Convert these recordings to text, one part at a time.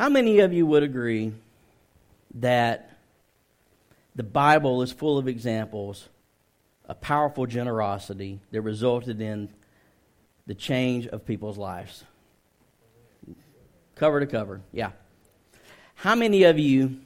How many of you would agree that the Bible is full of examples of powerful generosity that resulted in the change of people's lives? Cover to cover, yeah. How many of you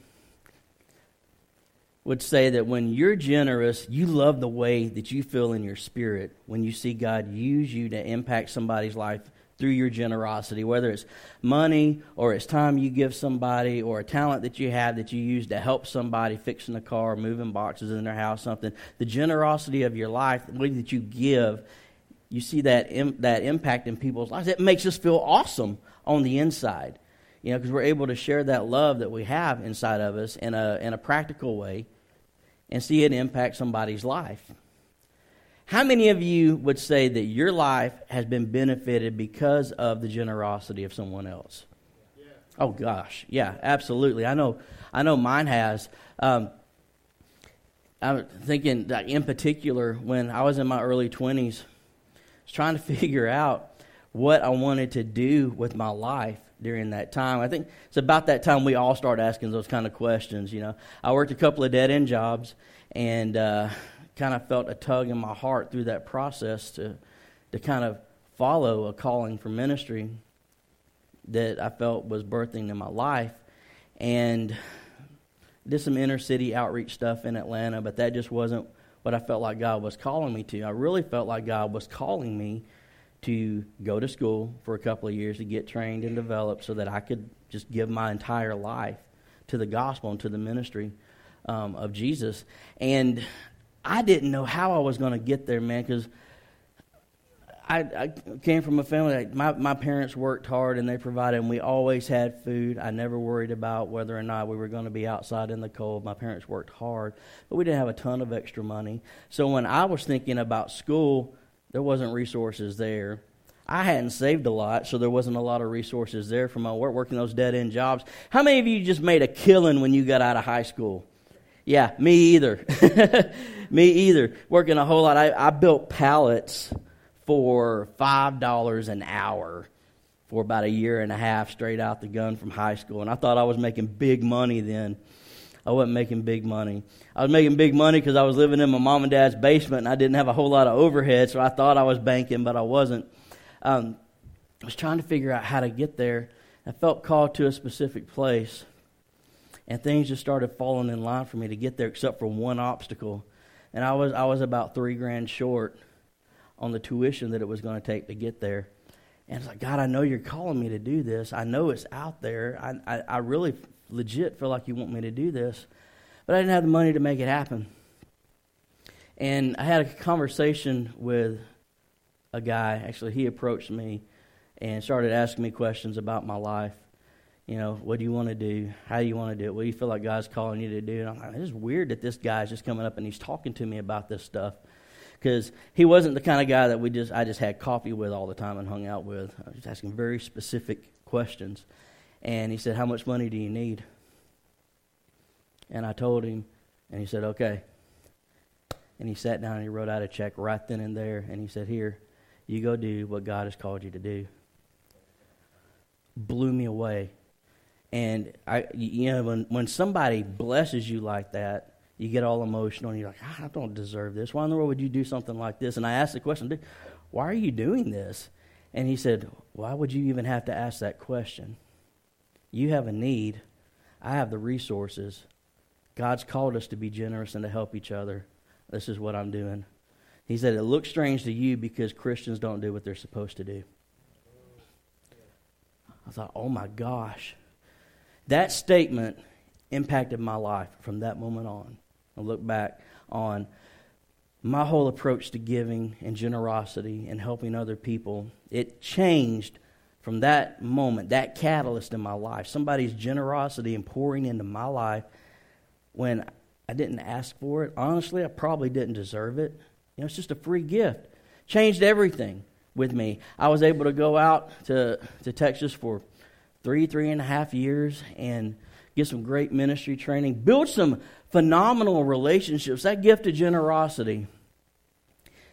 would say that when you're generous, you love the way that you feel in your spirit when you see God use you to impact somebody's life through your generosity, whether it's money or it's time you give somebody or a talent that you have that you use to help somebody fixing a car, moving boxes in their house, something. The generosity of your life, the way that you give, you see that, Im- that impact in people's lives. It makes us feel awesome on the inside, you know, because we're able to share that love that we have inside of us in a, in a practical way and see it impact somebody's life. How many of you would say that your life has been benefited because of the generosity of someone else? Yeah. Oh gosh, yeah, absolutely. I know, I know, mine has. Um, I'm thinking that in particular when I was in my early twenties, was trying to figure out what I wanted to do with my life during that time. I think it's about that time we all start asking those kind of questions. You know, I worked a couple of dead end jobs and uh, kind of felt a tug in my heart through that process to to kind of follow a calling for ministry that I felt was birthing in my life, and did some inner city outreach stuff in Atlanta, but that just wasn't what I felt like God was calling me to. I really felt like God was calling me to go to school for a couple of years to get trained and developed so that I could just give my entire life to the gospel and to the ministry um, of Jesus. And I didn't know how I was going to get there, man, because I, I, came from a family that my, my parents worked hard and they provided, and we always had food. I never worried about whether or not we were going to be outside in the cold. My parents worked hard, but we didn't have a ton of extra money. So when I was thinking about school, there wasn't resources there. I hadn't saved a lot, so there wasn't a lot of resources there for my work, working those dead end jobs. How many of you just made a killing when you got out of high school? Yeah, me either. me either. Working a whole lot. I, I built pallets for $5 an hour for about a year and a half straight out the gun from high school. And I thought I was making big money then. I wasn't making big money. I was making big money because I was living in my mom and dad's basement and I didn't have a whole lot of overhead, so I thought I was banking, but I wasn't. Um, I was trying to figure out how to get there. I felt called to a specific place and things just started falling in line for me to get there, except for one obstacle, and I was I was about three grand short on the tuition that it was going to take to get there. And it's like, God, I know you're calling me to do this. I know it's out there. I, I, I really legit feel like you want me to do this, but I didn't have the money to make it happen. And I had a conversation with a guy. Actually, he approached me and started asking me questions about my life you know, what do you want to do? How do you want to do it? What do you feel like God's calling you to do? And I'm like, it's weird that this guy's just coming up and he's talking to me about this stuff. Because he wasn't the kind of guy that we just I just had coffee with all the time and hung out with. I was asking very specific questions. And he said, How much money do you need? And I told him, and he said, Okay. And he sat down and he wrote out a check right then and there. And he said, Here, you go do what God has called you to do. Blew me away and I, you know, when when somebody blesses you like that, you get all emotional and you're like, ah, I don't deserve this. Why in the world would you do something like this? And I asked the question, why are you doing this? And he said, Why would you even have to ask that question? You have a need. I have the resources. God's called us to be generous and to help each other. This is what I'm doing. He said, It looks strange to you because Christians don't do what they're supposed to do. I thought, Oh my gosh. That statement impacted my life from that moment on. I look back on my whole approach to giving and generosity and helping other people. It changed from that moment, that catalyst in my life. Somebody's generosity and pouring into my life when I didn't ask for it. Honestly, I probably didn't deserve it. You know, it's just a free gift. Changed everything with me. I was able to go out to, to Texas for three, three and a half years and get some great ministry training, build some phenomenal relationships. That gift of generosity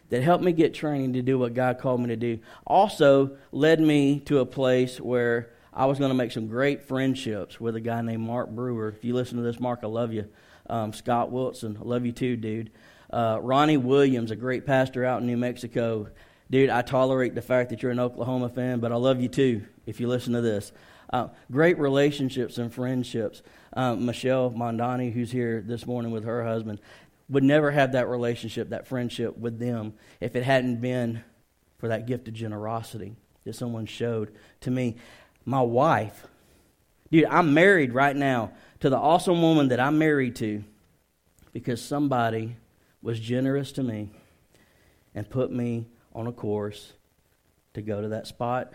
that helped me get training to do what God called me to do also led me to a place where I was going to make some great friendships with a guy named Mark Brewer. If you listen to this, Mark, I love you. Um, Scott Wilson, I love you too, dude. Uh, Ronnie Williams, a great pastor out in New Mexico. Dude, I tolerate the fact that you're an Oklahoma fan, but I love you too if you listen to this. Uh, great relationships and friendships. Um, Michelle Mondani, who's here this morning with her husband, would never have that relationship, that friendship with them if it hadn't been for that gift of generosity that someone showed to me. My wife, dude, I'm married right now to the awesome woman that I'm married to because somebody was generous to me and put me on a course to go to that spot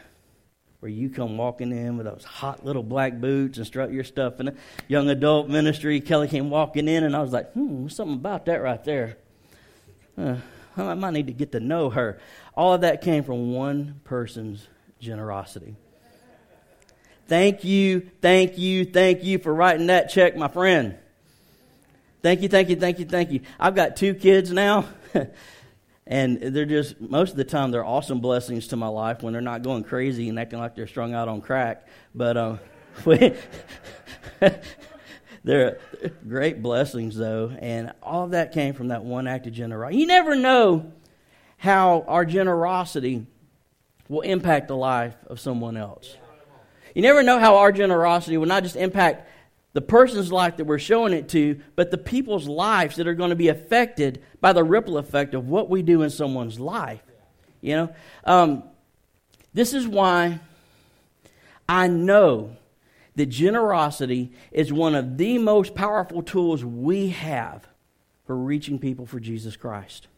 where you come walking in with those hot little black boots and strut your stuff in the young adult ministry. Kelly came walking in, and I was like, hmm, something about that right there. Uh, I might need to get to know her. All of that came from one person's generosity. Thank you, thank you, thank you for writing that check, my friend. Thank you, thank you, thank you, thank you. I've got two kids now. and they're just most of the time they're awesome blessings to my life when they're not going crazy and acting like they're strung out on crack. But um, they're great blessings though. And all of that came from that one act of generosity. You never know how our generosity will impact the life of someone else. You never know how our generosity will not just impact the person's life that we're showing it to, but the people's lives that are going to be affected by the ripple effect of what we do in someone's life. You know, um, this is why I know that generosity is one of the most powerful tools we have for reaching people for Jesus Christ.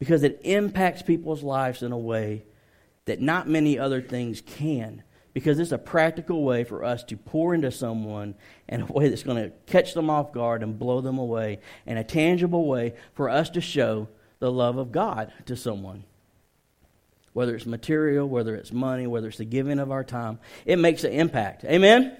Because it impacts people's lives in a way that not many other things can because it's a practical way for us to pour into someone in a way that's going to catch them off guard and blow them away, and a tangible way for us to show the love of God to someone. Whether it's material, whether it's money, whether it's the giving of our time, it makes an impact. Amen? Amen.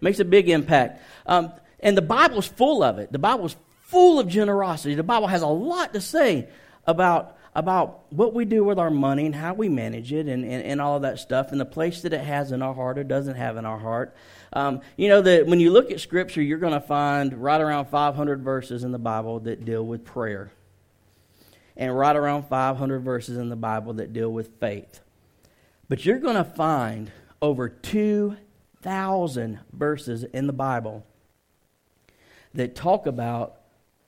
Makes a big impact. Um, and the Bible's full of it. The Bible's full of generosity. The Bible has a lot to say about about what we do with our money and how we manage it and, and, and all of that stuff and the place that it has in our heart or doesn't have in our heart. Um, you know, that when you look at Scripture, you're going to find right around 500 verses in the Bible that deal with prayer, and right around 500 verses in the Bible that deal with faith. But you're going to find over 2,000 verses in the Bible that talk about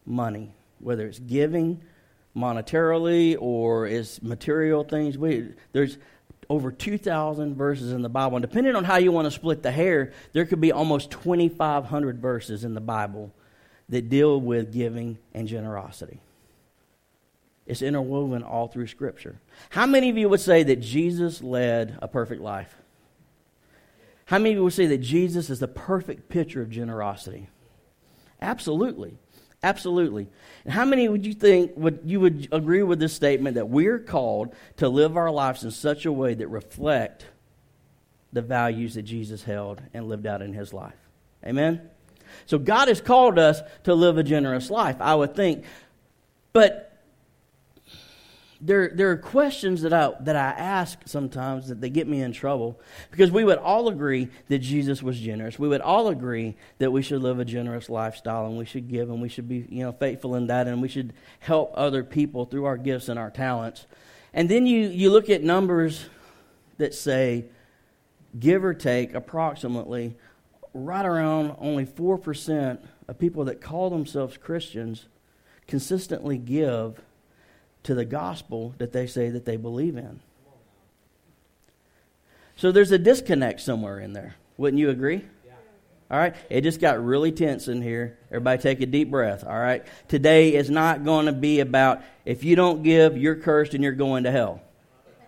money, whether it's giving monetarily or is material things. We, there's over 2,000 verses in the Bible. And depending on how you want to split the hair, there could be almost 2,500 verses in the Bible that deal with giving and generosity. It's interwoven all through Scripture. How many of you would say that Jesus led a perfect life? How many of you would say that Jesus is the perfect picture of generosity? Absolutely. Absolutely. And how many would you think would you would agree with this statement that we're called to live our lives in such a way that reflect the values that Jesus held and lived out in his life? Amen. So God has called us to live a generous life, I would think. But there, there are questions that I, that I ask sometimes that they get me in trouble because we would all agree that Jesus was generous. We would all agree that we should live a generous lifestyle and we should give and we should be you know, faithful in that and we should help other people through our gifts and our talents. And then you, you look at numbers that say, give or take, approximately, right around only 4% of people that call themselves Christians consistently give to the gospel that they say that they believe in. So there's a disconnect somewhere in there. Wouldn't you agree? All right. It just got really tense in here. Everybody take a deep breath. All right. Today is not going to be about if you don't give, you're cursed and you're going to hell.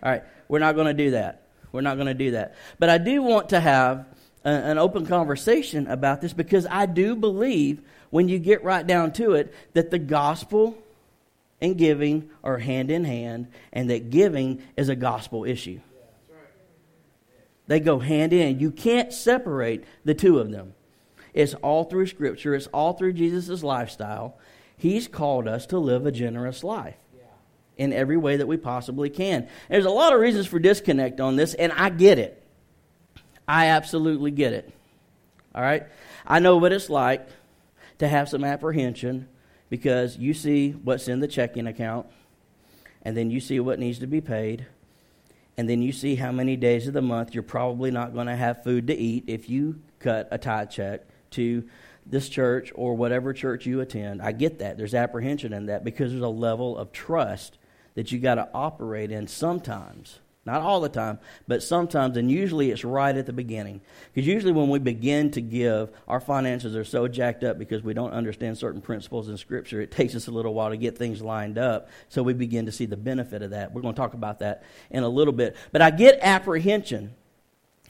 All right. We're not going to do that. We're not going to do that. But I do want to have a, an open conversation about this because I do believe when you get right down to it that the gospel and giving are hand in hand, and that giving is a gospel issue. They go hand in. You can't separate the two of them. It's all through Scripture, it's all through Jesus' lifestyle. He's called us to live a generous life in every way that we possibly can. There's a lot of reasons for disconnect on this, and I get it. I absolutely get it. All right? I know what it's like to have some apprehension because you see what's in the checking account, and then you see what needs to be paid, and then you see how many days of the month you're probably not going to have food to eat if you cut a tithe check to this church or whatever church you attend. I get that. There's apprehension in that because there's a level of trust that you got to operate in sometimes. Not all the time, but sometimes, and usually it's right at the beginning. Because usually when we begin to give, our finances are so jacked up because we don't understand certain principles in Scripture. It takes us a little while to get things lined up, so we begin to see the benefit of that. We're going to talk about that in a little bit. But I get apprehension,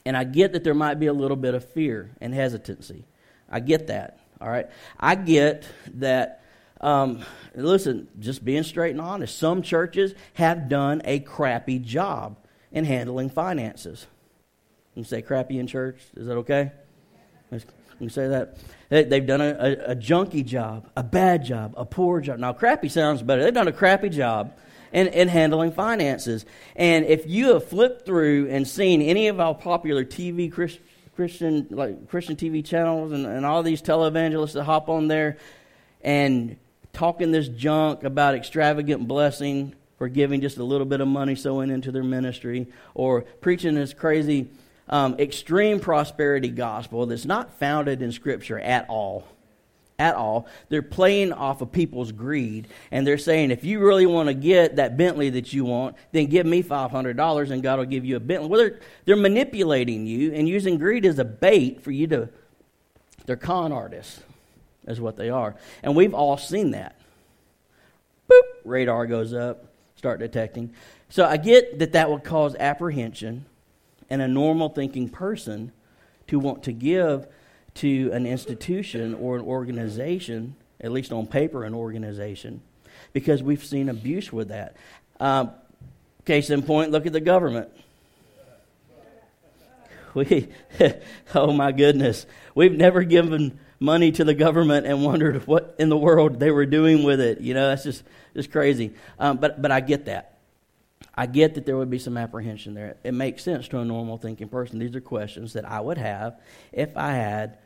and I get that there might be a little bit of fear and hesitancy. I get that, all right? I get that um, listen, just being straight and honest, some churches have done a crappy job in handling finances. You say crappy in church? Is that okay? You say that? They've done a, a, a junky job, a bad job, a poor job. Now, crappy sounds better. They've done a crappy job in, in handling finances. And if you have flipped through and seen any of our popular TV Christ, Christian like Christian TV channels and, and all these televangelists that hop on there and talking this junk about extravagant blessing for giving just a little bit of money sowing into their ministry, or preaching this crazy um, extreme prosperity gospel that's not founded in Scripture at all. At all. They're playing off of people's greed, and they're saying, if you really want to get that Bentley that you want, then give me $500 and God will give you a Bentley. Well, they're, they're manipulating you and using greed as a bait for you to. They're con artists, is what they are. And we've all seen that. Boop, radar goes up start detecting. So I get that that would cause apprehension and a normal thinking person to want to give to an institution or an organization, at least on paper, an organization, because we've seen abuse with that. Um, case in point, look at the government. We, oh my goodness, we've never given money to the government and wondered what in the world they were doing with it. You know, that's just just crazy. Um, but but I get that. I get that there would be some apprehension there. It makes sense to a normal thinking person. These are questions that I would have if I had,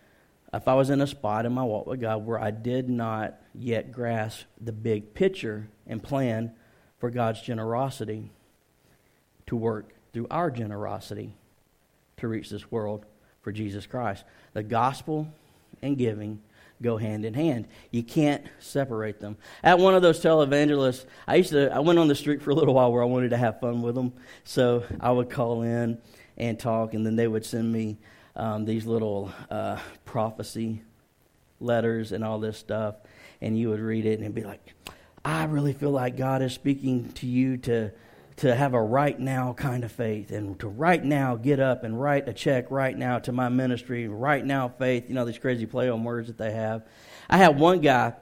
if I was in a spot in my walk with God where I did not yet grasp the big picture and plan for God's generosity to work through our generosity to reach this world for Jesus Christ. The gospel and giving go hand in hand. You can't separate them. At one of those televangelists, I used to I went on the street for a little while where I wanted to have fun with them. So I would call in and talk, and then they would send me um, these little uh, prophecy letters and all this stuff, and you would read it and be like, "I really feel like God is speaking to you to." To have a right now kind of faith and to right now get up and write a check right now to my ministry, right now faith, you know, these crazy play on words that they have. I had one guy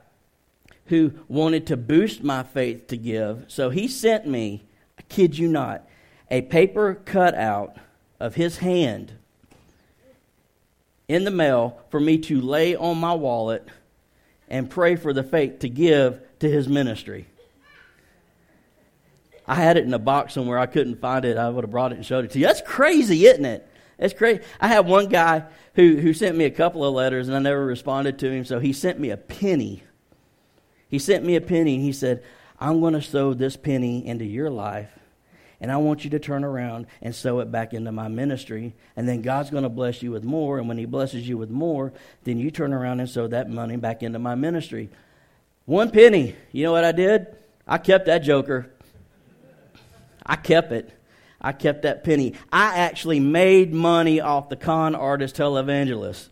who wanted to boost my faith to give, so he sent me, I kid you not, a paper cutout of his hand in the mail for me to lay on my wallet and pray for the faith to give to his ministry. I had it in a box somewhere. I couldn't find it. I would have brought it and showed it to you. That's crazy, isn't it? That's crazy. I had one guy who, who sent me a couple of letters and I never responded to him, so he sent me a penny. He sent me a penny and he said, I'm going to sow this penny into your life and I want you to turn around and sow it back into my ministry. And then God's going to bless you with more. And when He blesses you with more, then you turn around and sow that money back into my ministry. One penny. You know what I did? I kept that joker. I kept it. I kept that penny. I actually made money off the con artist televangelist.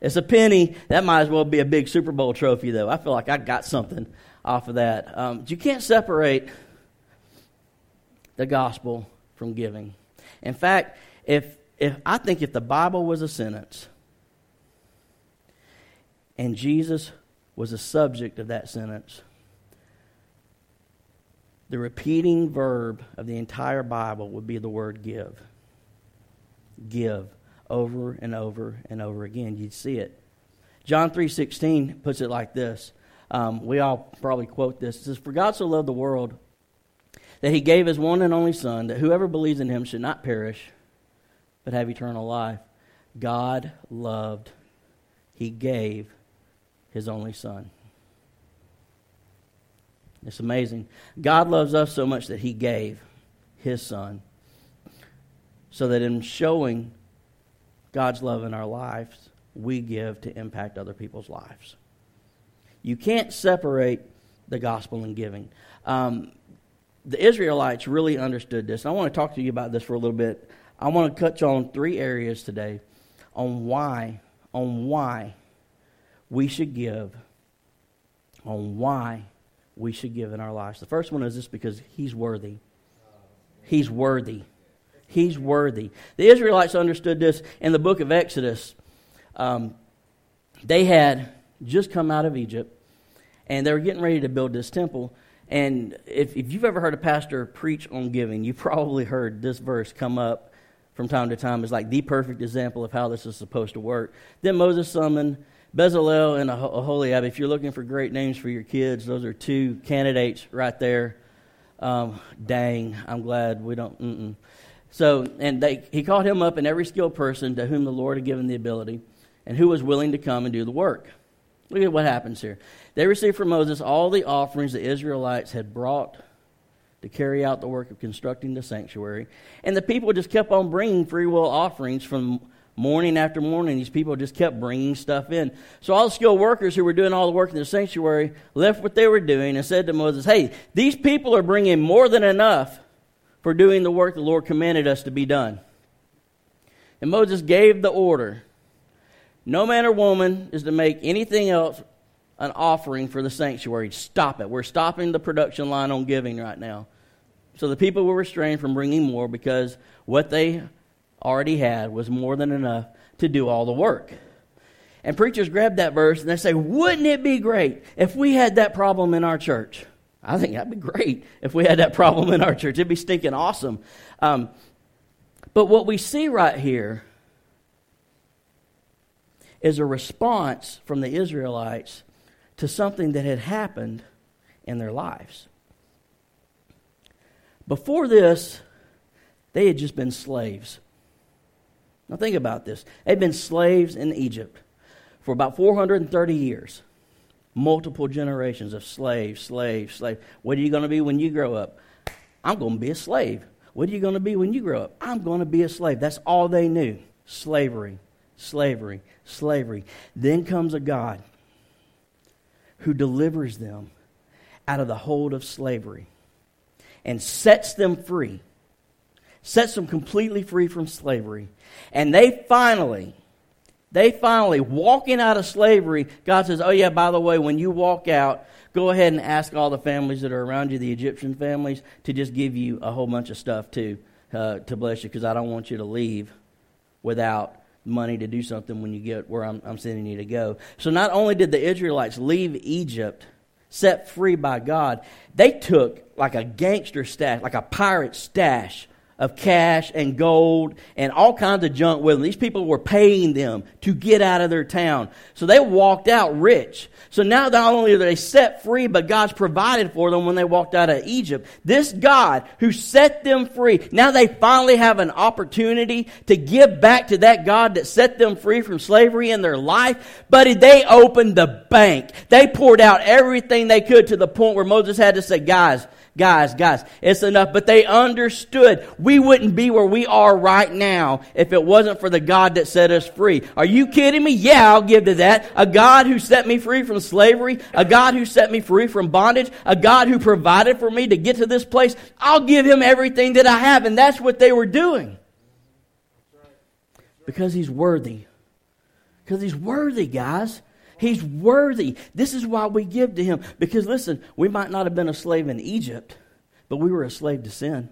It's a penny. That might as well be a big Super Bowl trophy, though. I feel like I got something off of that. Um, you can't separate the gospel from giving. In fact, if, if I think if the Bible was a sentence and Jesus was the subject of that sentence, the repeating verb of the entire Bible would be the word give. Give over and over and over again. You'd see it. John 3.16 puts it like this. Um, we all probably quote this. It says, For God so loved the world that he gave his one and only Son, that whoever believes in him should not perish, but have eternal life. God loved, He gave His only Son. It's amazing. God loves us so much that He gave His Son so that in showing God's love in our lives, we give to impact other people's lives. You can't separate the gospel and giving. Um, the Israelites really understood this. I want to talk to you about this for a little bit. I want to touch on three areas today on why, on why we should give, on why we should give in our lives. The first one is this because He's worthy. He's worthy. He's worthy. The Israelites understood this in the book of Exodus. Um, they had just come out of Egypt, and they were getting ready to build this temple. And if, if you've ever heard a pastor preach on giving, you've probably heard this verse come up from time to time It's like the perfect example of how this is supposed to work. Then Moses summoned Bezalel and Aholiab. If you're looking for great names for your kids, those are two candidates right there. Um, dang, I'm glad we don't. Mm-mm. So, and they, he called him up and every skilled person to whom the Lord had given the ability, and who was willing to come and do the work. Look at what happens here. They received from Moses all the offerings the Israelites had brought to carry out the work of constructing the sanctuary. And the people just kept on bringing free will offerings from morning after morning. These people just kept bringing stuff in. So all the skilled workers who were doing all the work in the sanctuary left what they were doing and said to Moses, Hey, these people are bringing more than enough for doing the work the Lord commanded us to be done. And Moses gave the order no man or woman is to make anything else an offering for the sanctuary. Stop it. We're stopping the production line on giving right now. So the people were restrained from bringing more because what they already had was more than enough to do all the work. And preachers grab that verse and they say, Wouldn't it be great if we had that problem in our church? I think that'd be great if we had that problem in our church. It'd be stinking awesome. Um, but what we see right here is a response from the Israelites to something that had happened in their lives. Before this, they had just been slaves. Now, think about this. They'd been slaves in Egypt for about 430 years multiple generations of slaves, slaves, slaves. What are you going to be when you grow up? I'm going to be a slave. What are you going to be when you grow up? I'm going to be a slave. That's all they knew slavery, slavery, slavery. Then comes a God who delivers them out of the hold of slavery and sets them free, sets them completely free from slavery. And they finally they finally, walking out of slavery, God says, Oh, yeah, by the way, when you walk out, go ahead and ask all the families that are around you, the Egyptian families, to just give you a whole bunch of stuff too, uh, to bless you, because I don't want you to leave without money to do something when you get where I'm, I'm sending you to go. So not only did the Israelites leave Egypt set free by God, they took like a gangster stash, like a pirate stash of cash and gold and all kinds of junk with them. These people were paying them to get out of their town. So they walked out rich. So now not only are they set free, but God's provided for them when they walked out of Egypt. This God who set them free, now they finally have an opportunity to give back to that God that set them free from slavery in their life. But they opened the bank. They poured out everything they could to the point where Moses had to say, guys, Guys, guys, it's enough. But they understood we wouldn't be where we are right now if it wasn't for the God that set us free. Are you kidding me? Yeah, I'll give to that. A God who set me free from slavery, a God who set me free from bondage, a God who provided for me to get to this place. I'll give him everything that I have. And that's what they were doing. Because he's worthy. Because he's worthy, guys. He's worthy. This is why we give to him. Because listen, we might not have been a slave in Egypt, but we were a slave to sin.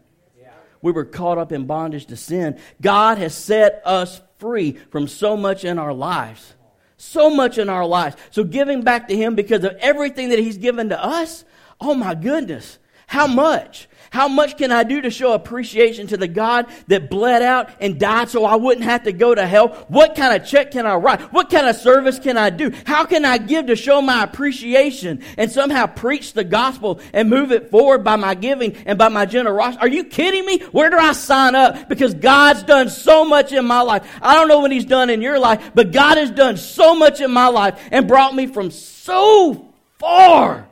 We were caught up in bondage to sin. God has set us free from so much in our lives. So much in our lives. So giving back to him because of everything that he's given to us, oh my goodness. How much? How much can I do to show appreciation to the God that bled out and died so I wouldn't have to go to hell? What kind of check can I write? What kind of service can I do? How can I give to show my appreciation and somehow preach the gospel and move it forward by my giving and by my generosity? Are you kidding me? Where do I sign up? Because God's done so much in my life. I don't know what He's done in your life, but God has done so much in my life and brought me from so far,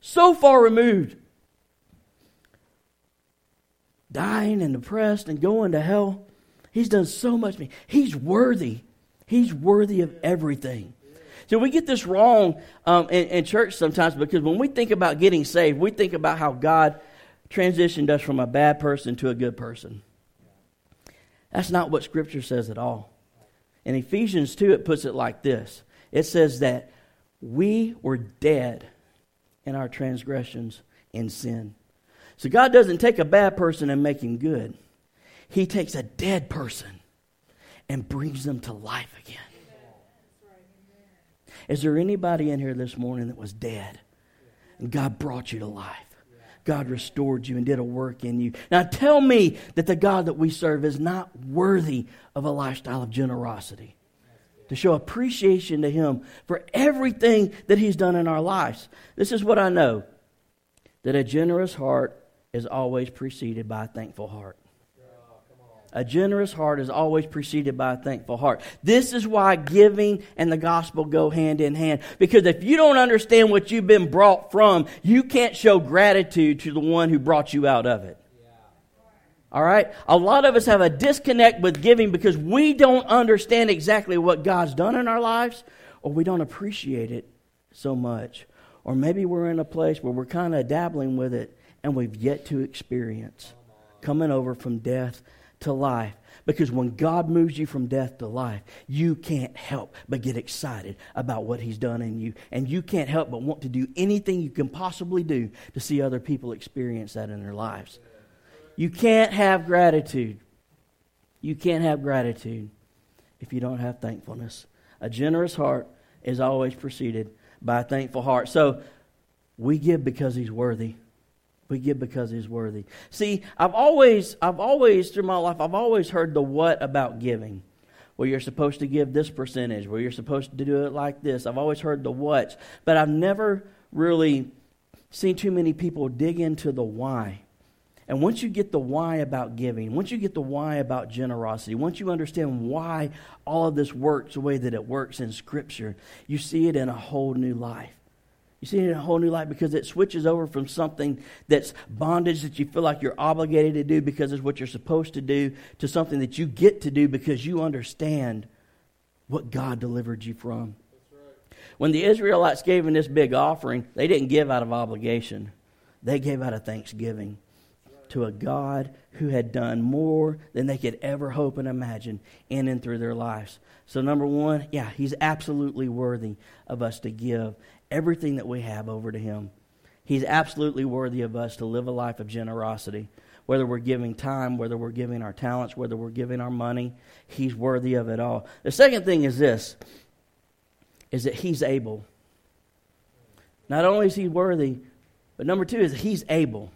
so far removed dying and depressed and going to hell. He's done so much for me. He's worthy. He's worthy of everything. So we get this wrong um, in, in church sometimes because when we think about getting saved, we think about how God transitioned us from a bad person to a good person. That's not what Scripture says at all. In Ephesians 2, it puts it like this it says that we were dead in our transgressions and sin. So God doesn't take a bad person and make him good. He takes a dead person and brings them to life again. Is there anybody in here this morning that was dead and God brought you to life? God restored you and did a work in you. Now tell me that the God that we serve is not worthy of a lifestyle of generosity. To show appreciation to Him for everything that He's done in our lives. This is what I know that a generous heart is always preceded by a thankful heart. A generous heart is always preceded by a thankful heart. This is why giving and the gospel go hand in hand. Because if you don't understand what you've been brought from, you can't show gratitude to the one who brought you out of it. All right? A lot of us have a disconnect with giving because we don't understand exactly what God's done in our lives or we don't appreciate it so much. Or maybe we're in a place where we're kind of dabbling with it and we've yet to experience coming over from death to life. Because when God moves you from death to life, you can't help but get excited about what He's done in you. And you can't help but want to do anything you can possibly do to see other people experience that in their lives. You can't have gratitude. You can't have gratitude if you don't have thankfulness. A generous heart is always preceded by a thankful heart. So we give because He's worthy. We give because he's worthy. See, I've always, I've always, through my life, I've always heard the what about giving. Where you're supposed to give this percentage, where you're supposed to do it like this. I've always heard the what, but I've never really seen too many people dig into the why. And once you get the why about giving, once you get the why about generosity, once you understand why all of this works the way that it works in Scripture, you see it in a whole new life. You see it in a whole new light because it switches over from something that's bondage that you feel like you're obligated to do because it's what you're supposed to do to something that you get to do because you understand what God delivered you from. When the Israelites gave in this big offering, they didn't give out of obligation, they gave out of thanksgiving to a God who had done more than they could ever hope and imagine in and through their lives. So, number one, yeah, he's absolutely worthy of us to give everything that we have over to Him. He's absolutely worthy of us to live a life of generosity. Whether we're giving time, whether we're giving our talents, whether we're giving our money, He's worthy of it all. The second thing is this is that He's able. Not only is He worthy, but number two is He's able.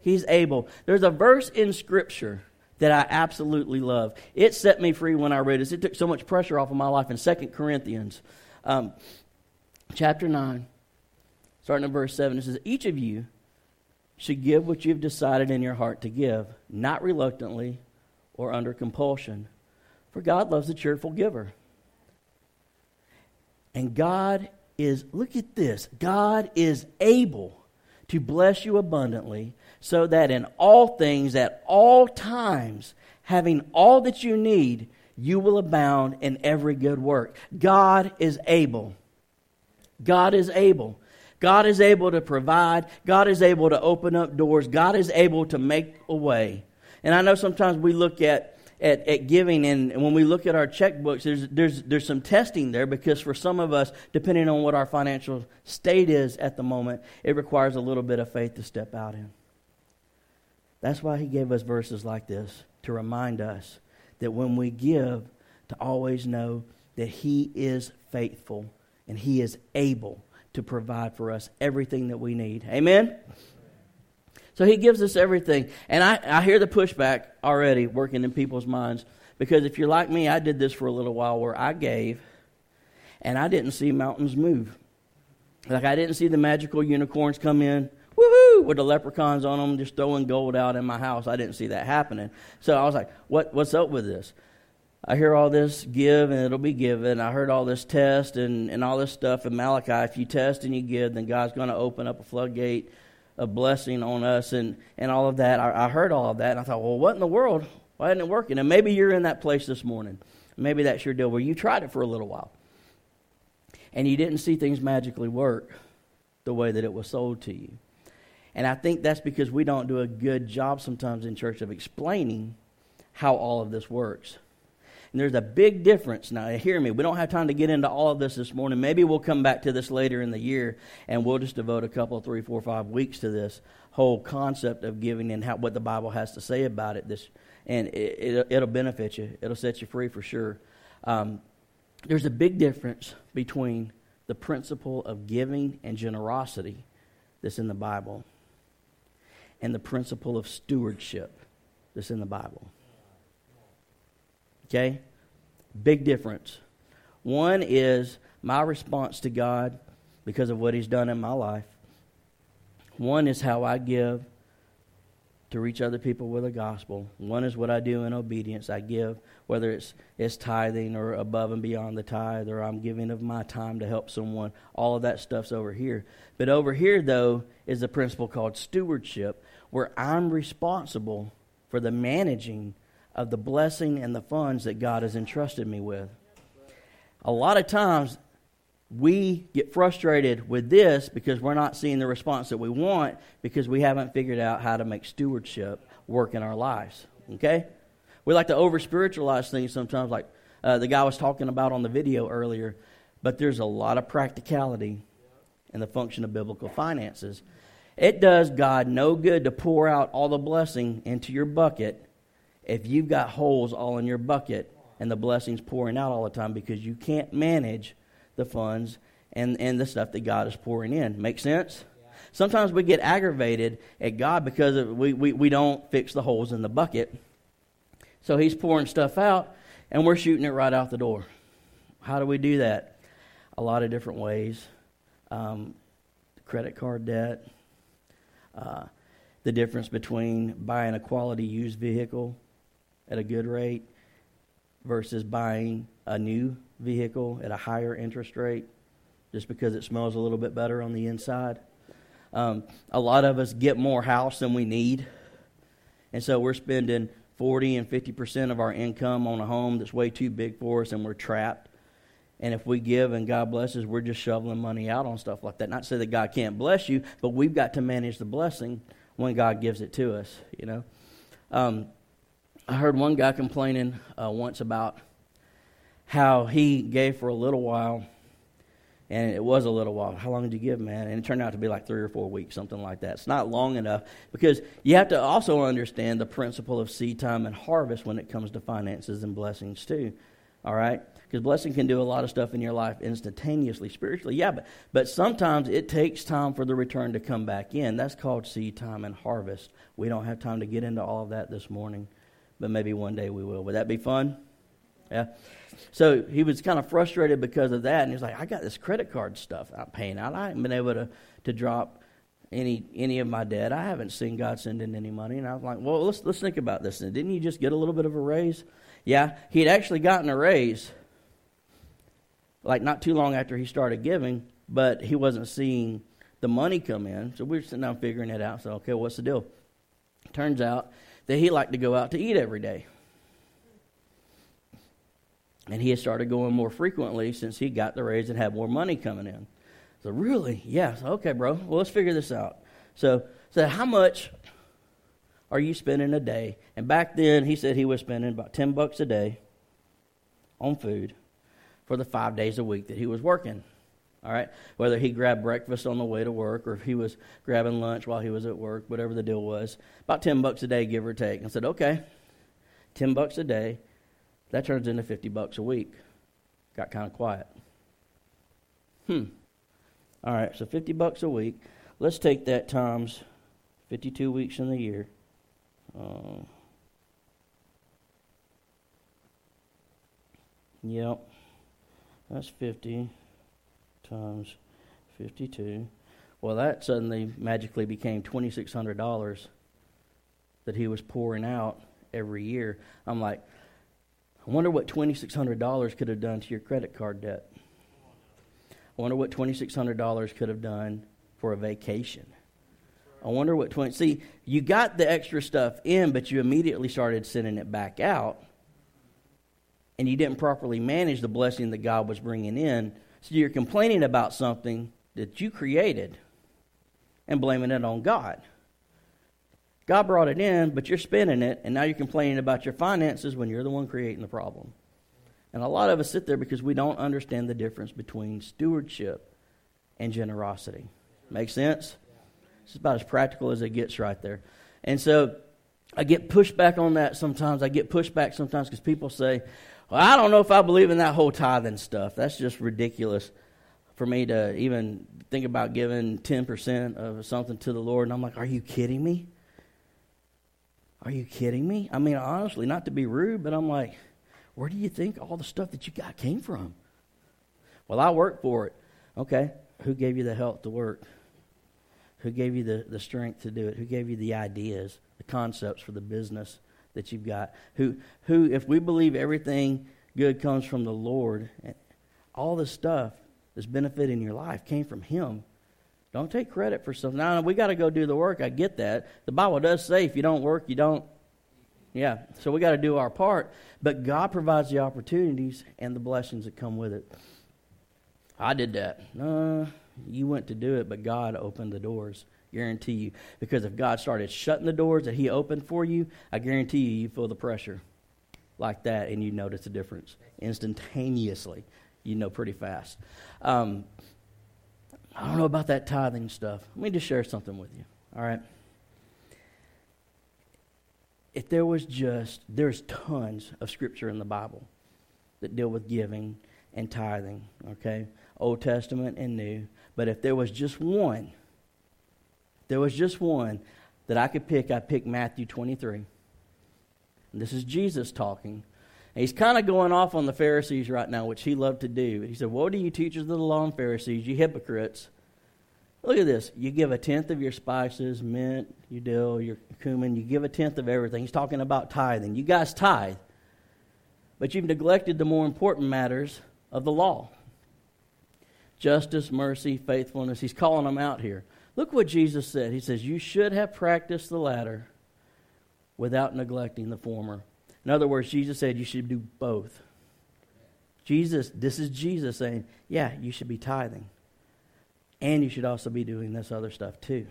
He's able. There's a verse in Scripture that I absolutely love. It set me free when I read it. It took so much pressure off of my life in Second Corinthians. Um, chapter 9, starting at verse 7, it says, Each of you should give what you've decided in your heart to give, not reluctantly or under compulsion. For God loves a cheerful giver. And God is, look at this, God is able to bless you abundantly, so that in all things, at all times, having all that you need, you will abound in every good work. God is able. God is able. God is able to provide. God is able to open up doors. God is able to make a way. And I know sometimes we look at, at, at giving, and, and when we look at our checkbooks, there's, there's, there's some testing there because for some of us, depending on what our financial state is at the moment, it requires a little bit of faith to step out in. That's why he gave us verses like this to remind us that when we give, to always know that he is faithful and He is able to provide for us everything that we need. Amen? So he gives us everything. And I, I hear the pushback already working in people's minds. Because if you're like me, I did this for a little while where I gave and I didn't see mountains move. Like I didn't see the magical unicorns come in, woohoo, with the leprechauns on them, just throwing gold out in my house. I didn't see that happening. So I was like, what, what's up with this? I hear all this give and it'll be given. I heard all this test and, and all this stuff in Malachi. If you test and you give, then God's going to open up a floodgate of blessing on us and, and all of that. I, I heard all of that and I thought, well, what in the world? Why isn't it working? And maybe you're in that place this morning. Maybe that's your deal where you tried it for a little while and you didn't see things magically work the way that it was sold to you. And I think that's because we don't do a good job sometimes in church of explaining how all of this works. And there's a big difference. Now, hear me, we don't have time to get into all of this this morning. Maybe we'll come back to this later in the year and we'll just devote a couple, three, four, five weeks to this whole concept of giving and how, what the Bible has to say about it. This, and it, will it, benefit you, it'll set you free for sure. Um, there's a big difference between the principle of giving and generosity that's in the Bible and the principle of stewardship that's in the Bible. Okay? Big difference. One is my response to God because of what He's done in my life. One is how I give to reach other people with the gospel. One is what I do in obedience. I give, whether it's, it's tithing or above and beyond the tithe, or I'm giving of my time to help someone. All of that stuff's over here. But over here, though, is a principle called stewardship, where I'm responsible for the managing of the blessing and the funds that God has entrusted me with. A lot of times, we get frustrated with this because we're not seeing the response that we want because we haven't figured out how to make stewardship work in our lives. Okay? We like to over spiritualize things sometimes, like uh, the guy was talking about on the video earlier, but there's a lot of practicality in the function of biblical finances. It does God no good to pour out all the blessing into your bucket if you've got holes all in your bucket and the blessing's pouring out all the time because you can't manage the funds and, and the stuff that God is pouring in. Make sense? Sometimes we get aggravated at God because of, we, we, we don't fix the holes in the bucket. So He's pouring stuff out, and we're shooting it right out the door. How do we do that? A lot of different ways. Um, credit card debt, uh, the difference between buying a quality used vehicle at a good rate versus buying a new vehicle at a higher interest rate just because it smells a little bit better on the inside. Um, a lot of us get more house than we need. And so we're spending 40 and 50% of our income on a home that's way too big for us and we're trapped. And if we give and God blesses, we're just shoveling money out on stuff like that. Not to say that God can't bless you, but we've got to manage the blessing when God gives it to us, you know. Um, I heard one guy complaining uh, once about how he gave for a little while, and it was a little while. How long did you give, man? And it turned out to be like three or four weeks, something like that. It's not long enough because you have to also understand the principle of seed time and harvest when it comes to finances and blessings, too. All right? Because blessing can do a lot of stuff in your life instantaneously, spiritually. Yeah, but, but sometimes it takes time for the return to come back in. That's called seed time and harvest. We don't have time to get into all of that this morning, but maybe one day we will. Would that be fun? Yeah. So he was kind of frustrated because of that, and he's like, "I got this credit card stuff I'm paying out. I haven't been able to to drop any any of my debt. I haven't seen God send in any money." And I was like, "Well, let's let's think about this. And didn't you just get a little bit of a raise?" Yeah, he had actually gotten a raise, like not too long after he started giving, but he wasn't seeing the money come in. So we were sitting down figuring it out. So okay, what's the deal? Turns out that he liked to go out to eat every day. And he had started going more frequently since he got the raise and had more money coming in. So, really? Yeah. okay, bro. Well, let's figure this out. So, so how much are you spending a day? And back then, he said he was spending about 10 bucks a day on food for the five days a week that he was working. All right? Whether he grabbed breakfast on the way to work or if he was grabbing lunch while he was at work, whatever the deal was. About 10 bucks a day, give or take. I said, okay, 10 bucks a day that turns into 50 bucks a week. Got kind of quiet. Hmm. All right, so 50 bucks a week. Let's take that times 52 weeks in the year. Uh, yep. That's 50 times 52. Well, that suddenly magically became $2,600 that he was pouring out every year. I'm like, I wonder what $2,600 could have done to your credit card debt. I wonder what $2,600 could have done for a vacation. I wonder what 20. See, you got the extra stuff in, but you immediately started sending it back out. And you didn't properly manage the blessing that God was bringing in. So you're complaining about something that you created and blaming it on God. God brought it in, but you're spending it, and now you're complaining about your finances when you're the one creating the problem. And a lot of us sit there because we don't understand the difference between stewardship and generosity. Make sense? It's about as practical as it gets right there. And so I get pushed back on that sometimes. I get pushed back sometimes because people say, well, I don't know if I believe in that whole tithing stuff. That's just ridiculous for me to even think about giving 10% of something to the Lord. And I'm like, are you kidding me? Are you kidding me? I mean, honestly, not to be rude, but I'm like, where do you think all the stuff that you got came from? Well, I work for it. Okay, who gave you the help to work? Who gave you the, the strength to do it? Who gave you the ideas, the concepts for the business that you've got? Who, who if we believe everything good comes from the Lord, all the stuff that's benefiting your life came from Him. Don't take credit for something. Now, we got to go do the work. I get that. The Bible does say if you don't work, you don't. Yeah, so we got to do our part. But God provides the opportunities and the blessings that come with it. I did that. Uh, you went to do it, but God opened the doors. Guarantee you. Because if God started shutting the doors that He opened for you, I guarantee you, you feel the pressure like that and you notice the difference instantaneously. You know pretty fast. Um, I don't know about that tithing stuff. Let me just share something with you. All right. If there was just, there's tons of scripture in the Bible that deal with giving and tithing, okay? Old Testament and New. But if there was just one, there was just one that I could pick, I picked Matthew 23. And this is Jesus talking. And he's kind of going off on the Pharisees right now, which he loved to do. He said, Woe to you, teachers of the law and Pharisees, you hypocrites. Look at this. You give a tenth of your spices, mint, your dill, your cumin. You give a tenth of everything. He's talking about tithing. You guys tithe. But you've neglected the more important matters of the law justice, mercy, faithfulness. He's calling them out here. Look what Jesus said. He says, You should have practiced the latter without neglecting the former. In other words, Jesus said you should do both. Jesus, this is Jesus saying, Yeah, you should be tithing. And you should also be doing this other stuff too.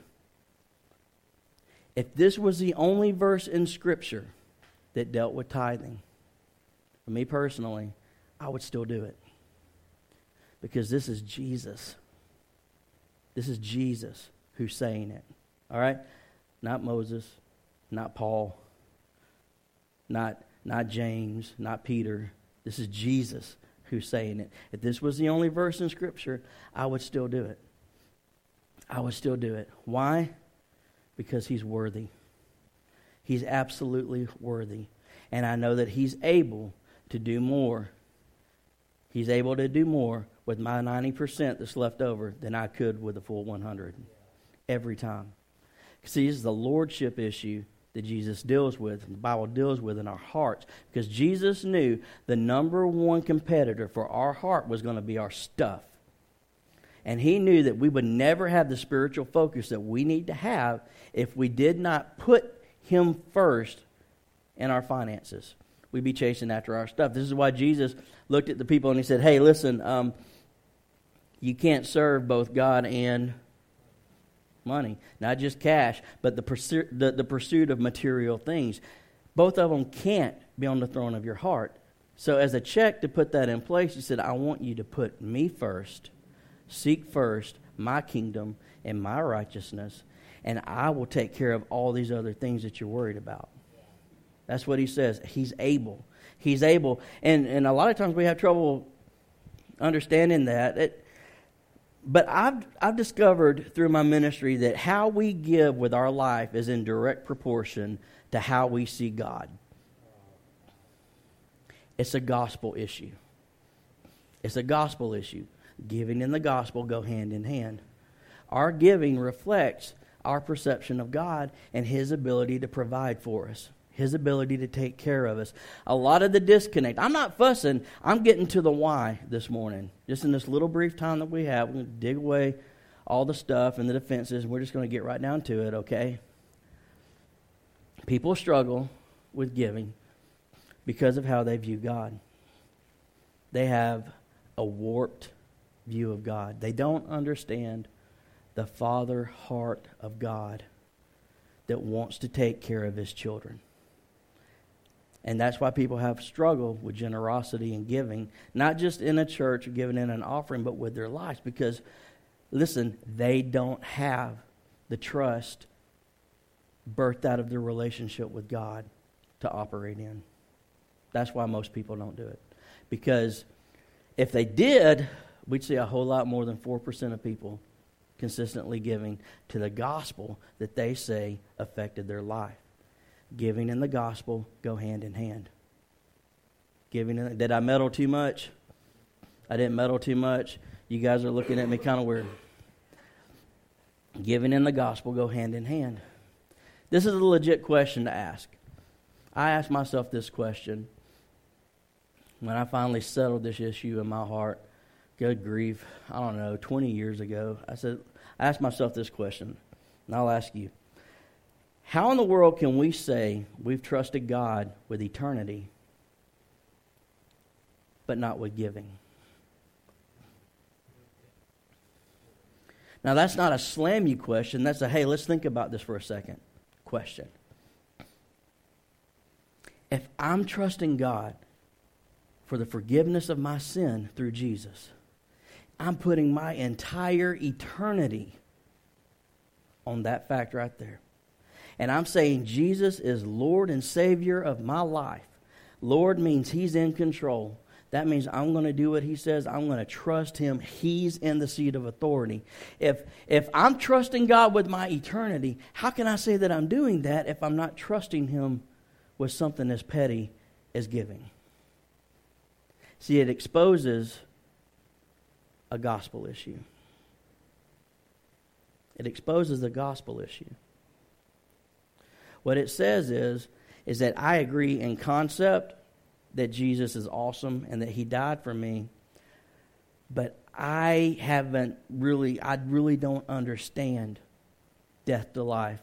If this was the only verse in Scripture that dealt with tithing, for me personally, I would still do it because this is Jesus. This is Jesus who's saying it. All right? Not Moses, not Paul, not, not James, not Peter. This is Jesus who's saying it. If this was the only verse in Scripture, I would still do it. I would still do it. Why? Because he's worthy. He's absolutely worthy. And I know that he's able to do more. He's able to do more with my 90% that's left over than I could with the full 100 every time. See, this is the lordship issue that Jesus deals with, the Bible deals with in our hearts, because Jesus knew the number one competitor for our heart was going to be our stuff. And he knew that we would never have the spiritual focus that we need to have if we did not put him first in our finances. We'd be chasing after our stuff. This is why Jesus looked at the people and he said, Hey, listen, um, you can't serve both God and money, not just cash, but the pursuit, the, the pursuit of material things. Both of them can't be on the throne of your heart. So, as a check to put that in place, he said, I want you to put me first, seek first my kingdom and my righteousness, and I will take care of all these other things that you're worried about. That's what he says. He's able. He's able. And, and a lot of times we have trouble understanding that. It, but I've, I've discovered through my ministry that how we give with our life is in direct proportion to how we see God. It's a gospel issue. It's a gospel issue. Giving and the gospel go hand in hand. Our giving reflects our perception of God and His ability to provide for us, His ability to take care of us. A lot of the disconnect, I'm not fussing, I'm getting to the why this morning. Just in this little brief time that we have, we're going to dig away all the stuff and the defenses, and we're just going to get right down to it, okay? People struggle with giving because of how they view God. They have a warped view of God. They don't understand the father heart of God that wants to take care of his children. And that's why people have struggled with generosity and giving, not just in a church or giving in an offering, but with their lives. Because, listen, they don't have the trust birthed out of their relationship with God to operate in. That's why most people don't do it. Because if they did, we'd see a whole lot more than 4% of people consistently giving to the gospel that they say affected their life. Giving and the gospel go hand in hand. Giving and, did I meddle too much? I didn't meddle too much. You guys are looking at me kind of weird. Giving and the gospel go hand in hand. This is a legit question to ask. I asked myself this question when I finally settled this issue in my heart good grief, I don't know, 20 years ago, I said, I asked myself this question, and I'll ask you. How in the world can we say we've trusted God with eternity, but not with giving? Now, that's not a slam you question. That's a, hey, let's think about this for a second question. If I'm trusting God for the forgiveness of my sin through Jesus, I'm putting my entire eternity on that fact right there. And I'm saying Jesus is Lord and Savior of my life. Lord means He's in control. That means I'm going to do what He says. I'm going to trust Him. He's in the seat of authority. If, if I'm trusting God with my eternity, how can I say that I'm doing that if I'm not trusting Him with something as petty as giving? See, it exposes a gospel issue. It exposes a gospel issue. What it says is, is that I agree in concept that Jesus is awesome and that he died for me, but I haven't really, I really don't understand death to life.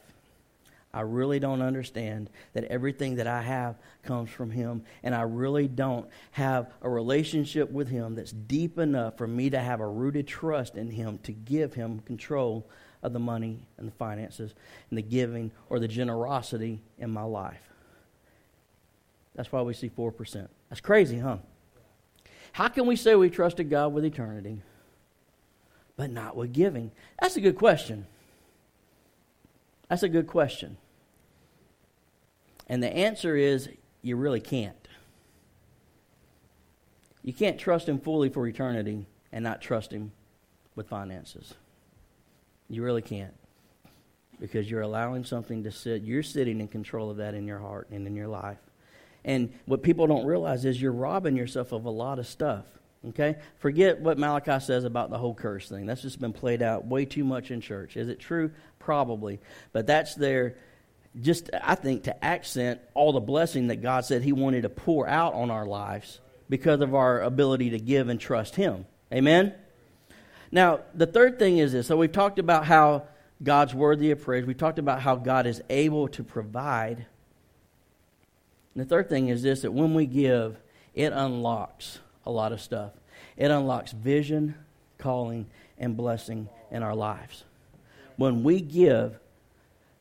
I really don't understand that everything that I have comes from Him, and I really don't have a relationship with Him that's deep enough for me to have a rooted trust in Him to give Him control of the money and the finances and the giving or the generosity in my life. That's why we see 4%. That's crazy, huh? How can we say we trusted God with eternity, but not with giving? That's a good question. That's a good question. And the answer is you really can't. You can't trust Him fully for eternity and not trust Him with finances. You really can't. Because you're allowing something to sit, you're sitting in control of that in your heart and in your life. And what people don't realize is you're robbing yourself of a lot of stuff. Okay? Forget what Malachi says about the whole curse thing. That's just been played out way too much in church. Is it true? Probably. But that's there just, I think, to accent all the blessing that God said He wanted to pour out on our lives because of our ability to give and trust Him. Amen? Now, the third thing is this. So we've talked about how God's worthy of praise. We talked about how God is able to provide. And the third thing is this that when we give, it unlocks a lot of stuff. It unlocks vision, calling, and blessing in our lives. When we give,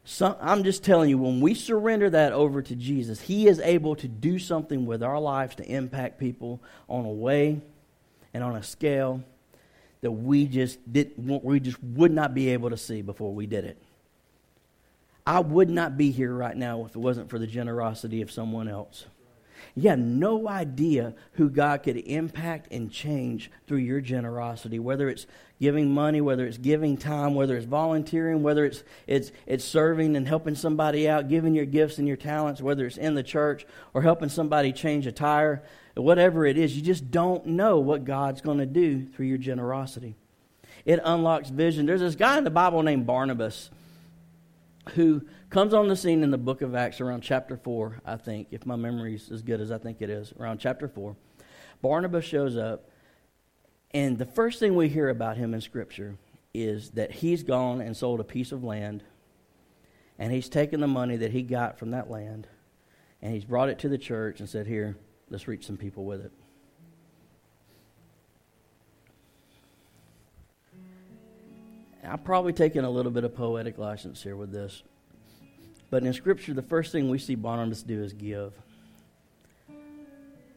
some, I'm just telling you, when we surrender that over to Jesus, He is able to do something with our lives to impact people on a way and on a scale that we just didn't we just would not be able to see before we did it. I would not be here right now if it wasn't for the generosity of someone else. You have no idea who God could impact and change through your generosity, whether it's giving money, whether it's giving time, whether it's volunteering, whether it's, it's, it's serving and helping somebody out, giving your gifts and your talents, whether it's in the church or helping somebody change a tire, whatever it is, you just don't know what God's going to do through your generosity. It unlocks vision. There's this guy in the Bible named Barnabas who comes on the scene in the book of Acts around chapter 4, I think, if my memory is as good as I think it is, around chapter 4. Barnabas shows up, and the first thing we hear about him in Scripture is that he's gone and sold a piece of land, and he's taken the money that he got from that land, and he's brought it to the church and said, Here, let's reach some people with it. I'm probably taking a little bit of poetic license here with this. But in Scripture, the first thing we see Barnabas do is give.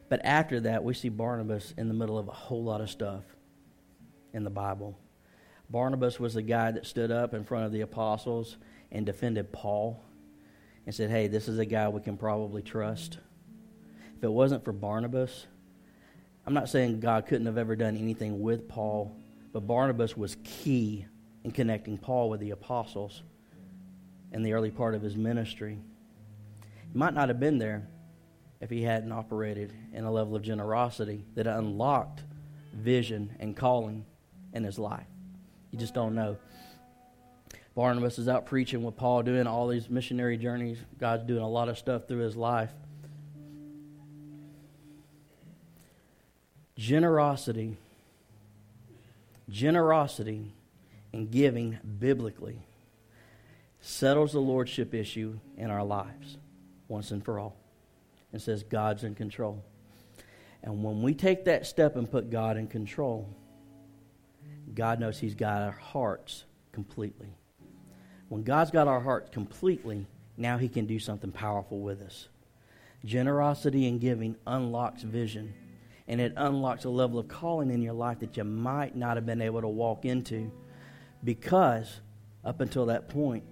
But after that, we see Barnabas in the middle of a whole lot of stuff in the Bible. Barnabas was the guy that stood up in front of the apostles and defended Paul and said, Hey, this is a guy we can probably trust. It wasn't for Barnabas, I'm not saying God couldn't have ever done anything with Paul, but Barnabas was key in connecting Paul with the apostles in the early part of his ministry. He might not have been there if he hadn't operated in a level of generosity that unlocked vision and calling in his life. You just don't know. Barnabas is out preaching with Paul, doing all these missionary journeys. God's doing a lot of stuff through his life. Generosity. Generosity and giving biblically settles the lordship issue in our lives once and for all and says God's in control. And when we take that step and put God in control, God knows He's got our hearts completely. When God's got our hearts completely, now He can do something powerful with us. Generosity and giving unlocks vision, and it unlocks a level of calling in your life that you might not have been able to walk into because up until that point,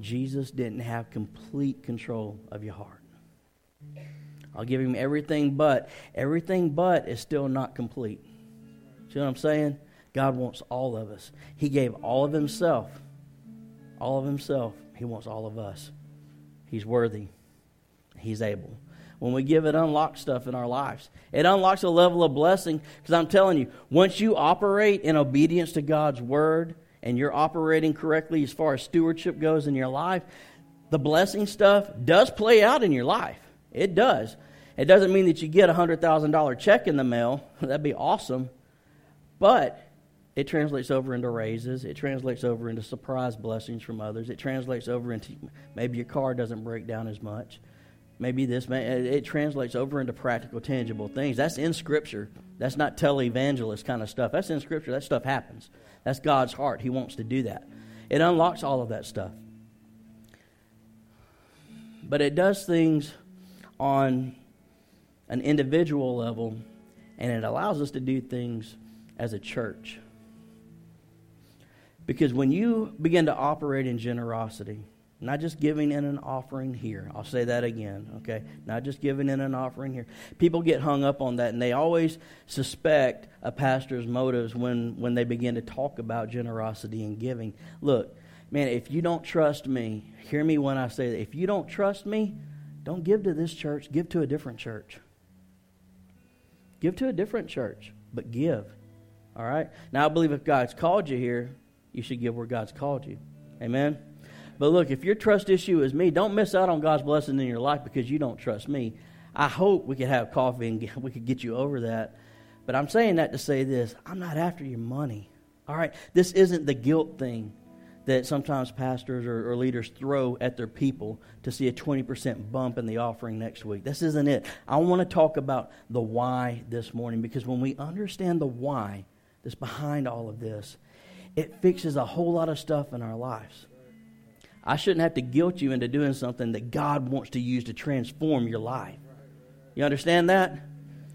Jesus didn't have complete control of your heart. I'll give him everything but. Everything but is still not complete. See what I'm saying? God wants all of us. He gave all of himself. All of himself. He wants all of us. He's worthy. He's able. When we give it, unlocks stuff in our lives. It unlocks a level of blessing because I'm telling you, once you operate in obedience to God's word, and you're operating correctly as far as stewardship goes in your life, the blessing stuff does play out in your life. It does. It doesn't mean that you get a $100,000 check in the mail. That'd be awesome. But it translates over into raises. It translates over into surprise blessings from others. It translates over into maybe your car doesn't break down as much. Maybe this, it translates over into practical, tangible things. That's in Scripture. That's not televangelist kind of stuff. That's in Scripture. That stuff happens. That's God's heart. He wants to do that. It unlocks all of that stuff. But it does things on an individual level, and it allows us to do things as a church. Because when you begin to operate in generosity, not just giving in an offering here. I'll say that again, okay? Not just giving in an offering here. People get hung up on that, and they always suspect a pastor's motives when, when they begin to talk about generosity and giving. Look, man, if you don't trust me, hear me when I say that. If you don't trust me, don't give to this church, give to a different church. Give to a different church, but give. All right? Now, I believe if God's called you here, you should give where God's called you. Amen? But look, if your trust issue is me, don't miss out on God's blessing in your life because you don't trust me. I hope we could have coffee and we could get you over that. But I'm saying that to say this I'm not after your money. All right? This isn't the guilt thing that sometimes pastors or, or, leaders throw at their people to see a 20% bump in the offering next week. This isn't it. I want to talk about the why this morning because when we understand the why that's behind all of this, it fixes a whole lot of stuff in our lives. I shouldn't have to guilt you into doing something that God wants to use to transform your life. You understand that?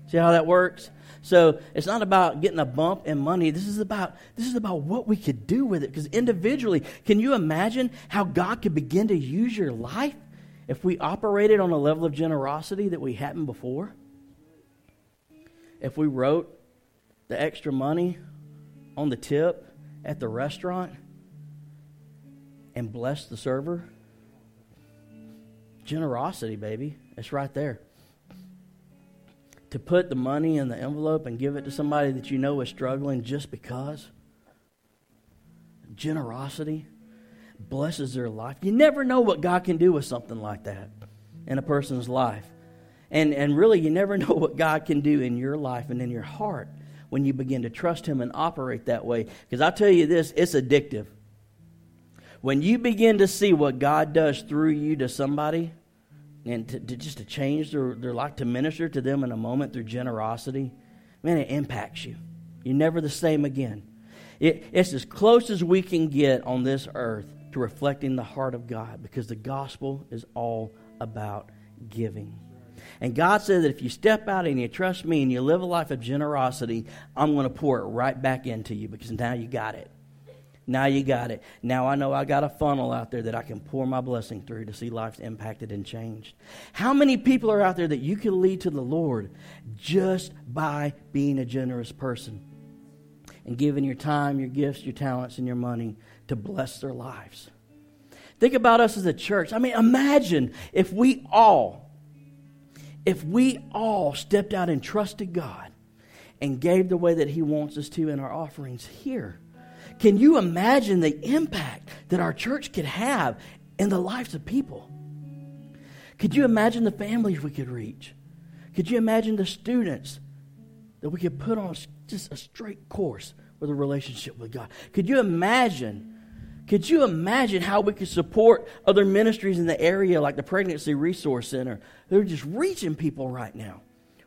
See how that works? So it's not about getting a bump in money. This is about this is about what we could do with it. Because individually, can you imagine how God could begin to use your life if we operated on a level of generosity that we hadn't before, if we wrote the extra money on the tip at the restaurant and bless the server, generosity, baby, it's right there. To put the money in the envelope and give it to somebody that you know is struggling just because, generosity blesses their life. You never know what God can do with something like that in a person's life. And, and really, you never know what God can do in your life and in your heart when you begin to trust Him and operate that way. Because I'll tell you this, it's addictive. When you begin to see what God does through you to somebody, and to, to just to change their, their life, to minister to them in a moment through generosity, man, it impacts you. You're never the same again. It, it's as close as we can get on this earth to reflecting the heart of God because the gospel is all about giving. And God said that if you step out and you trust me and you live a life of generosity, I'm going to pour it right back into you because now you got it. Now you got it. Now I know I got a funnel out there that I can pour my blessing through to see lives impacted and changed. How many people are out there that you can lead to the Lord just by being a generous person and giving your time, your gifts, your talents, and your money to bless their lives? Think about us as a church. I mean, imagine if we all if we all stepped out and trusted God and gave the way that He wants us to in our offerings here, can you imagine the impact that our church could have in the lives of people? Could you imagine the families we could reach? Could you imagine the students that we could put on just a straight course with a relationship with God? Could you imagine could you imagine how we could support other ministries in the area like the Pregnancy Resource Center? They're just reaching people right now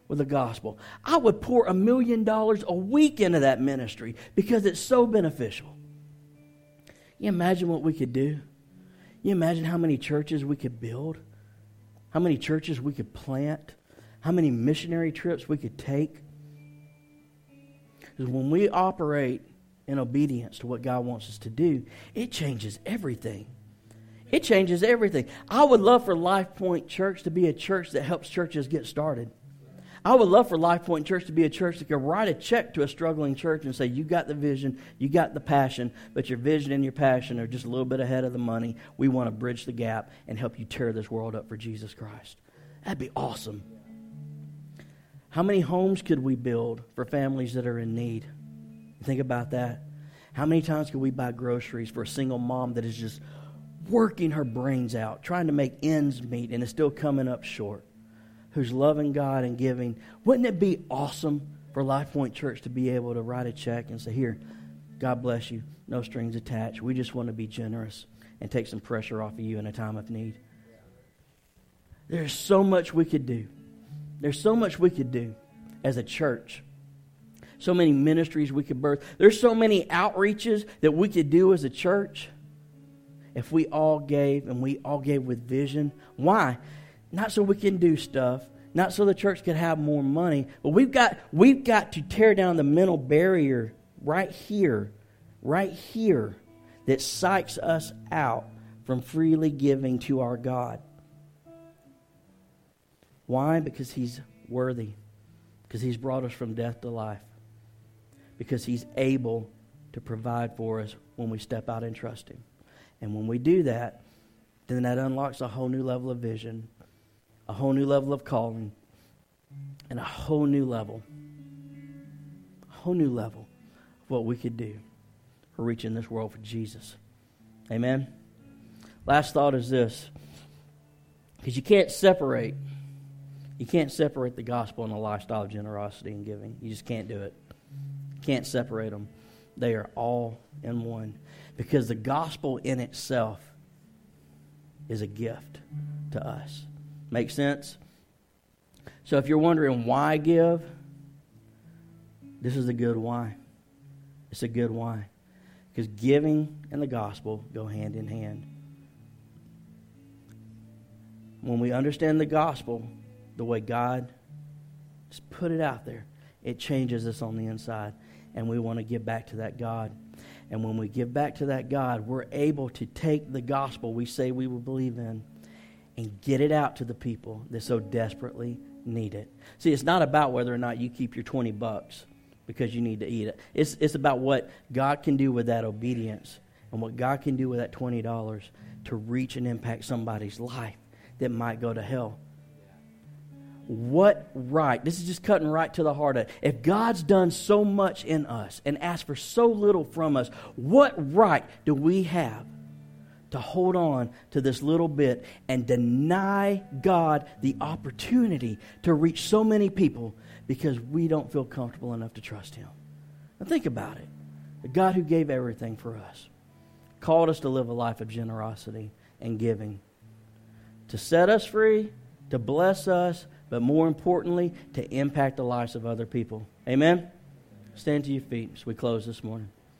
with the gospel. I would pour a million dollars a week into that ministry because it's so beneficial. You imagine what we could do? You imagine how many churches we could build? How many churches we could plant? How many missionary trips we could take? Because when we operate in obedience to what God wants us to do, it changes everything. It changes everything. I would love for Life Point Church to be a church that helps churches get started. I would love for Life Point Church to be a church that could write a check to a struggling church and say, You got the vision, you got the passion, but your vision and your passion are just a little bit ahead of the money. We want to bridge the gap and help you tear this world up for Jesus Christ. That'd be awesome. How many homes could we build for families that are in need? Think about that. How many times could we buy groceries for a single mom that is just working her brains out, trying to make ends meet, and is still coming up short? Who's loving God and giving. Wouldn't it be awesome for Life Point Church to be able to write a check and say, Here, God bless you, no strings attached. We just want to be generous and take some pressure off of you in a time of need. There's so much we could do. There's so much we could do as a church so many ministries we could birth. There's so many outreaches that we could do as a church if we all gave and we all gave with vision. Why? Not so we can do stuff, not so the church could have more money, but we've got we've got to tear down the mental barrier right here, right here that psychs us out from freely giving to our God. Why? Because he's worthy. Because he's brought us from death to life because He's able to provide for us when we step out and trust Him. And when we do that, then that unlocks a whole new level of vision, a whole new level of calling, and a whole new level, a whole new level of what we could do for reaching this world for Jesus. Amen. Last thought is this because you can't separate you can't separate the gospel and the lifestyle of generosity and giving you just can't do it can't separate them. They are all in one. Because the gospel in itself is a gift to us. Make sense? So if you're wondering why give, this is a good why. It's a good why. Because giving and the gospel go hand in hand. When we understand the gospel the way God just put it out there, it changes us on the inside and we want to give back to that God. And when we give back to that God, we're able to take the gospel we say we will believe in and get it out to the people that so desperately need it. See, it's not about whether or not you keep your 20 bucks because you need to eat it. It's, it's about what God can do with that obedience and what God can do with that $20 to reach and impact somebody's life that might go to hell. What right? This is just cutting right to the heart of it. If God's done so much in us and asked for so little from us, what right do we have to hold on to this little bit and deny God the opportunity to reach so many people because we don't feel comfortable enough to trust Him? Now, think about it. The God who gave everything for us called us to live a life of generosity and giving, to set us free, to bless us, but more importantly, to impact the lives of other people. Amen? Stand to your feet as we close this morning.